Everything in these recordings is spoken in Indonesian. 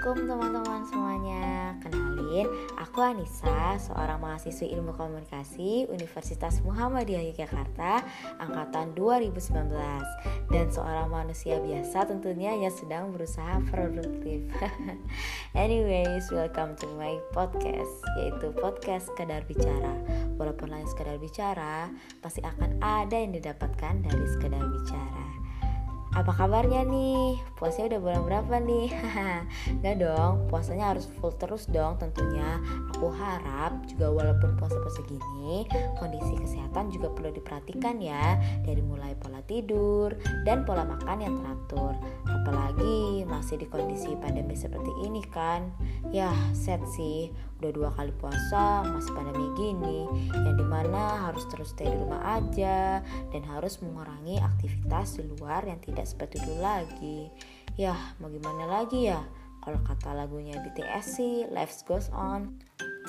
Assalamualaikum teman-teman semuanya. Kenalin, aku Anissa, seorang mahasiswi ilmu komunikasi Universitas Muhammadiyah Yogyakarta Angkatan 2019 Dan seorang manusia biasa tentunya yang sedang berusaha produktif. Anyways, welcome to my podcast Yaitu podcast Sekadar Bicara. Walaupun lain sekadar bicara Pasti akan ada yang didapatkan dari sekadar bicara apa kabarnya nih? Puasanya udah bulan berapa nih? Gak dong, puasanya harus full terus dong tentunya. Aku harap juga walaupun puasa-puasa gini Kondisi kesehatan juga perlu diperhatikan ya. Dari mulai pola tidur dan pola makan yang teratur. Apalagi masih di kondisi pandemi seperti ini kan. Ya set sih, udah dua kali puasa masih pandemi gini. Yang di mana harus terus stay di rumah aja dan harus mengurangi aktivitas di luar yang tidak seperti dulu lagi. Ya mau gimana lagi ya? Kalau kata lagunya BTS sih life goes on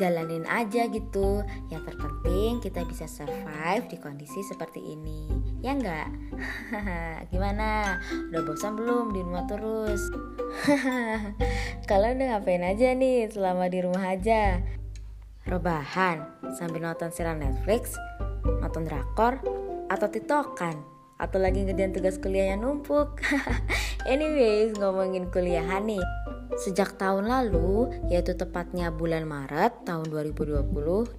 jalanin aja gitu. Yang terpenting kita bisa survive di kondisi seperti ini. Ya enggak? Gimana? Udah bosan belum di rumah terus? Kalian udah ngapain aja nih selama di rumah aja? Rebahan sambil nonton serial Netflix nonton drakor atau tiktokan. Atau lagi ngerjain tugas kuliah yang numpuk. Anyways ngomongin kuliahan nih Sejak tahun lalu, yaitu tepatnya bulan Maret tahun 2020,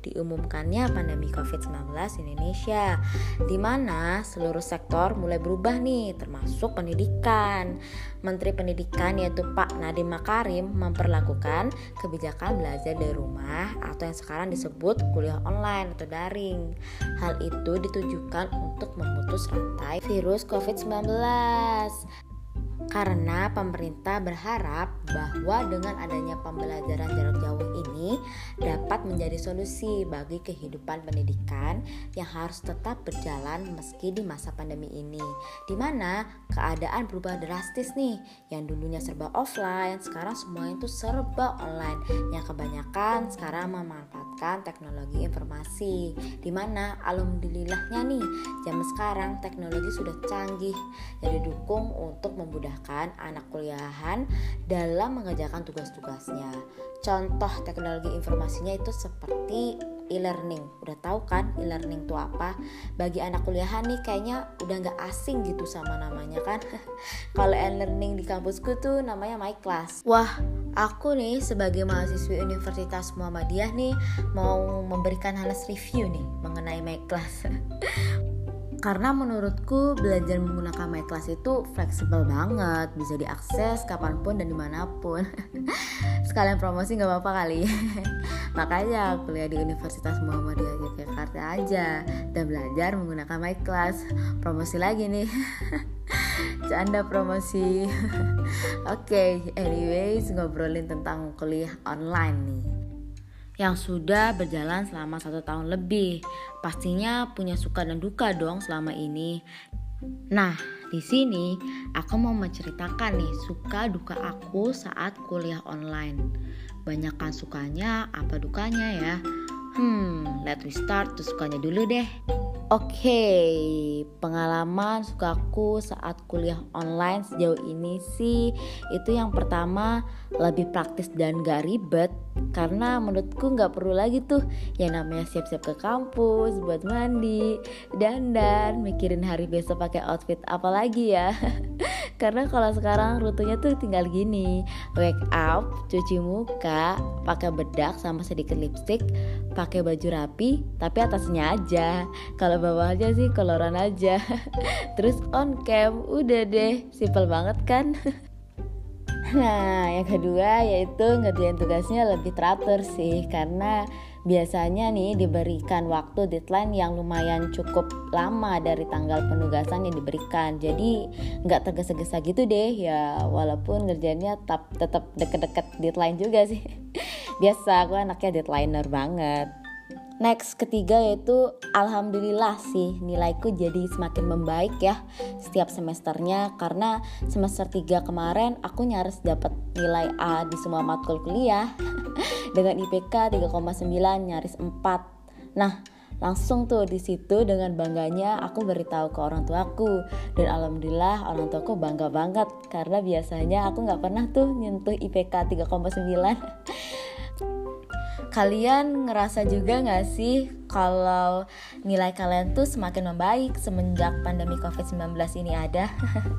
diumumkannya pandemi COVID-19 di Indonesia, di mana seluruh sektor mulai berubah nih, termasuk pendidikan. Menteri Pendidikan yaitu Pak Nadiem Makarim memperlakukan kebijakan belajar dari rumah atau yang sekarang disebut kuliah online atau daring. Hal itu ditujukan untuk memutus rantai virus COVID-19 karena pemerintah berharap bahwa dengan adanya pembelajaran jarak jauh ini dapat menjadi solusi bagi kehidupan pendidikan yang harus tetap berjalan meski di masa pandemi ini. Di mana keadaan berubah drastis nih yang dulunya serba offline sekarang semuanya itu serba online. Yang kebanyakan sekarang memanfaatkan teknologi informasi. Di mana alhamdulillahnya nih zaman sekarang teknologi sudah canggih. Jadi dukung untuk memudahkan memudahkan anak kuliahan dalam mengerjakan tugas-tugasnya. Contoh teknologi informasinya itu seperti e-learning. Udah tahu kan e-learning itu apa? Bagi anak kuliahan nih kayaknya udah nggak asing gitu sama namanya kan. Kalau e-learning di kampusku tuh namanya My Class. Wah, aku nih sebagai mahasiswi Universitas Muhammadiyah nih mau memberikan halas review nih mengenai My Class. karena menurutku belajar menggunakan My Class itu fleksibel banget bisa diakses kapan pun dan di mana pun. Sekalian promosi nggak apa-apa kali. Makanya kuliah di Universitas Muhammadiyah Yogyakarta aja dan belajar menggunakan My Class. Promosi lagi nih. Canda promosi. Oke okay, anyways ngobrolin tentang kuliah online nih yang sudah berjalan selama satu tahun lebih. Pastinya punya suka dan duka dong selama ini. Nah, di sini aku mau menceritakan nih suka duka aku saat kuliah online. Banyakkan sukanya apa dukanya ya? Hmm, let me start tuh sukanya dulu deh. Oke, okay, pengalaman sukaku saat kuliah online sejauh ini sih itu yang pertama lebih praktis dan gak ribet karena menurutku nggak perlu lagi tuh yang namanya siap-siap ke kampus buat mandi dan dan mikirin hari besok pakai outfit apa lagi ya. Karena kalau sekarang rutenya tuh tinggal gini wake up cuci muka pakai bedak sama sedikit lipstick pakai baju rapi tapi atasnya aja. Kalau bawahnya sih koloran aja. Terus on cam udah deh. Simple banget kan? Nah, yang kedua yaitu ngerjain tugasnya lebih teratur sih. Karena biasanya nih diberikan waktu deadline yang lumayan cukup lama dari tanggal penugasan yang diberikan. Jadi nggak tergesa-gesa gitu deh. Ya walaupun ngerjainnya tetap tetap deket-deket deadline juga sih. Biasa aku anaknya deadlineer banget. Next ketiga yaitu alhamdulillah sih nilaiku jadi semakin membaik ya setiap semesternya. Karena semester 3 kemarin aku nyaris dapat nilai A di semua matkul kuliah. Dengan IPK 3,9 nyaris 4. Nah, langsung tuh di situ dengan bangganya aku beritahu ke orang tuaku. Dan alhamdulillah orang tuaku bangga banget. Karena biasanya aku nggak pernah tuh nyentuh IPK 3,9 kalian ngerasa juga nggak sih kalau nilai kalian tuh semakin membaik semenjak pandemi COVID-19 ini ada?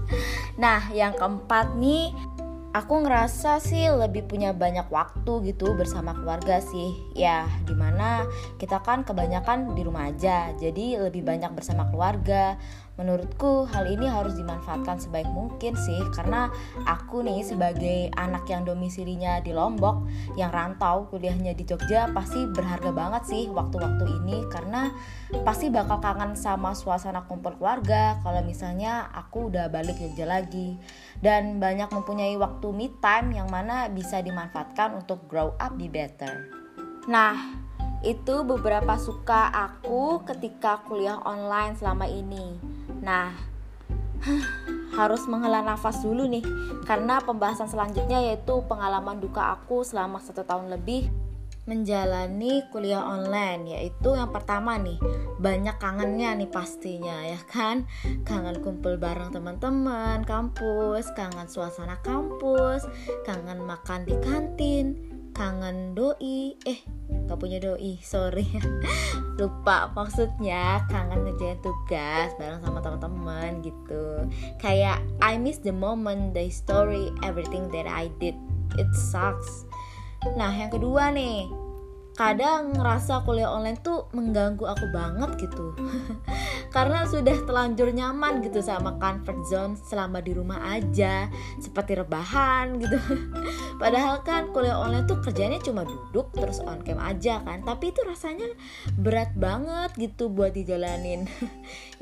nah, yang keempat nih aku ngerasa sih lebih punya banyak waktu gitu bersama keluarga sih ya di mana kita kan kebanyakan di rumah aja jadi lebih banyak bersama keluarga Menurutku hal ini harus dimanfaatkan sebaik mungkin sih karena aku nih sebagai anak yang domisilinya di Lombok yang rantau kuliahnya di Jogja pasti berharga banget sih waktu-waktu ini karena pasti bakal kangen sama suasana kumpul keluarga kalau misalnya aku udah balik Jogja lagi dan banyak mempunyai waktu me time yang mana bisa dimanfaatkan untuk grow up be better. Nah, itu beberapa suka aku ketika kuliah online selama ini. Nah, harus menghela nafas dulu nih. Karena pembahasan selanjutnya yaitu pengalaman duka aku selama satu tahun lebih menjalani kuliah online. Yaitu yang pertama nih banyak kangennya nih pastinya ya kan? Kangen kumpul bareng teman-teman kampus kangen suasana kampus kangen makan di kantin kangen doi. Eh gak punya doi sorry. Lupa maksudnya kangen ngerjain tugas bareng sama teman-teman gitu. Kayak I miss the moment the story everything that I did. It sucks. Nah yang kedua nih kadang ngerasa kuliah online tuh mengganggu aku banget gitu karena sudah telanjur nyaman gitu sama comfort zone selama di rumah aja seperti rebahan gitu. Padahal kan kuliah online tuh kerjanya cuma duduk terus on cam aja kan. Tapi itu rasanya berat banget gitu buat dijalanin.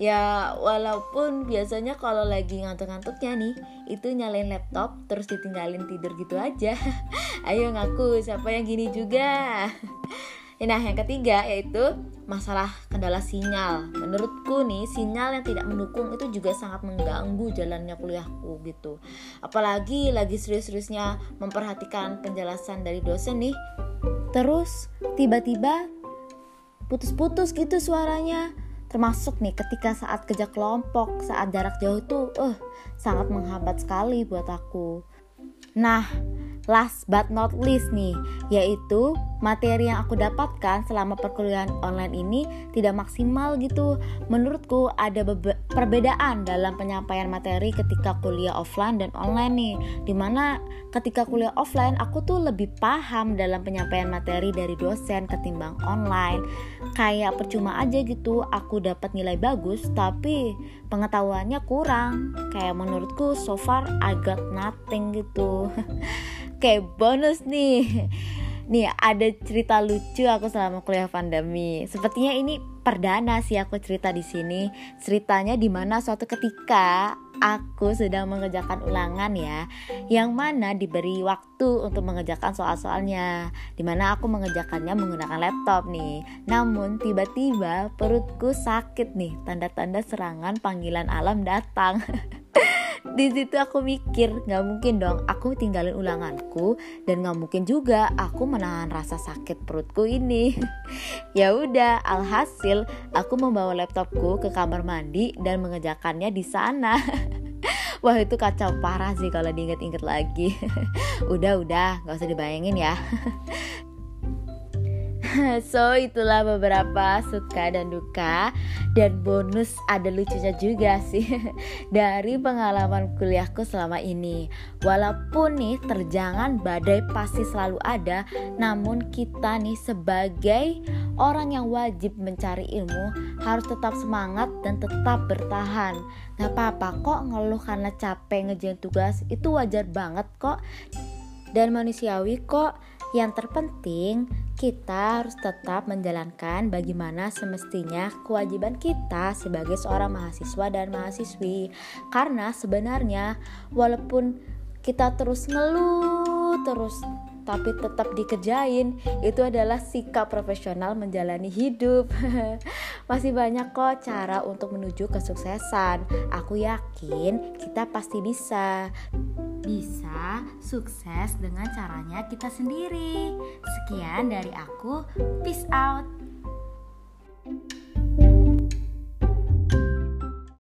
Ya walaupun biasanya kalau lagi ngantuk-ngantuknya nih itu nyalain laptop terus ditinggalin tidur gitu aja. Ayo ngaku siapa yang gini juga? Nah, yang ketiga yaitu masalah kendala sinyal. Menurutku nih, sinyal yang tidak mendukung itu juga sangat mengganggu jalannya kuliahku gitu. Apalagi lagi serius-seriusnya memperhatikan penjelasan dari dosen nih. Terus tiba-tiba putus-putus gitu suaranya. Termasuk nih ketika saat kerja kelompok, saat jarak jauh itu, uh, sangat menghambat sekali buat aku. Nah, last but not least nih, yaitu materi yang aku dapatkan selama perkuliahan online ini tidak maksimal gitu. Menurutku ada perbedaan dalam penyampaian materi ketika kuliah offline dan online nih. Di mana ketika kuliah offline aku tuh lebih paham dalam penyampaian materi dari dosen ketimbang online. Kayak percuma aja gitu aku dapat nilai bagus tapi pengetahuannya kurang. Kayak menurutku so far I got nothing gitu. Oke, bonus nih. Nih, ada cerita lucu aku selama kuliah pandemi. Sepertinya ini perdana sih aku cerita di sini. Ceritanya di mana suatu ketika aku sedang mengerjakan ulangan ya, yang mana diberi waktu untuk mengerjakan soal-soalnya. Di mana aku mengerjakannya menggunakan laptop nih. Namun tiba-tiba perutku sakit nih, tanda-tanda serangan panggilan alam datang. di situ aku mikir nggak mungkin dong aku tinggalin ulanganku dan nggak mungkin juga aku menahan rasa sakit perutku ini. Ya udah alhasil aku membawa laptopku ke kamar mandi dan mengerjakannya di sana. Wah itu kacau parah sih kalau diinget-inget lagi. Udah udah gak usah dibayangin ya so itulah beberapa suka dan duka. Dan bonus ada lucunya juga sih dari pengalaman kuliahku selama ini. Walaupun nih terjangan badai pasti selalu ada namun kita nih sebagai orang yang wajib mencari ilmu harus tetap semangat dan tetap bertahan. Gak apa-apa kok ngeluh karena capek ngejalan tugas itu wajar banget kok. Dan manusiawi kok yang terpenting, kita harus tetap menjalankan bagaimana semestinya kewajiban kita sebagai seorang mahasiswa dan mahasiswi. Karena sebenarnya walaupun kita terus ngeluh, terus tapi tetap dikerjain itu adalah sikap profesional menjalani hidup. Masih banyak kok cara untuk menuju kesuksesan. Aku yakin kita pasti bisa bisa sukses dengan caranya kita sendiri. Sekian dari aku, peace out.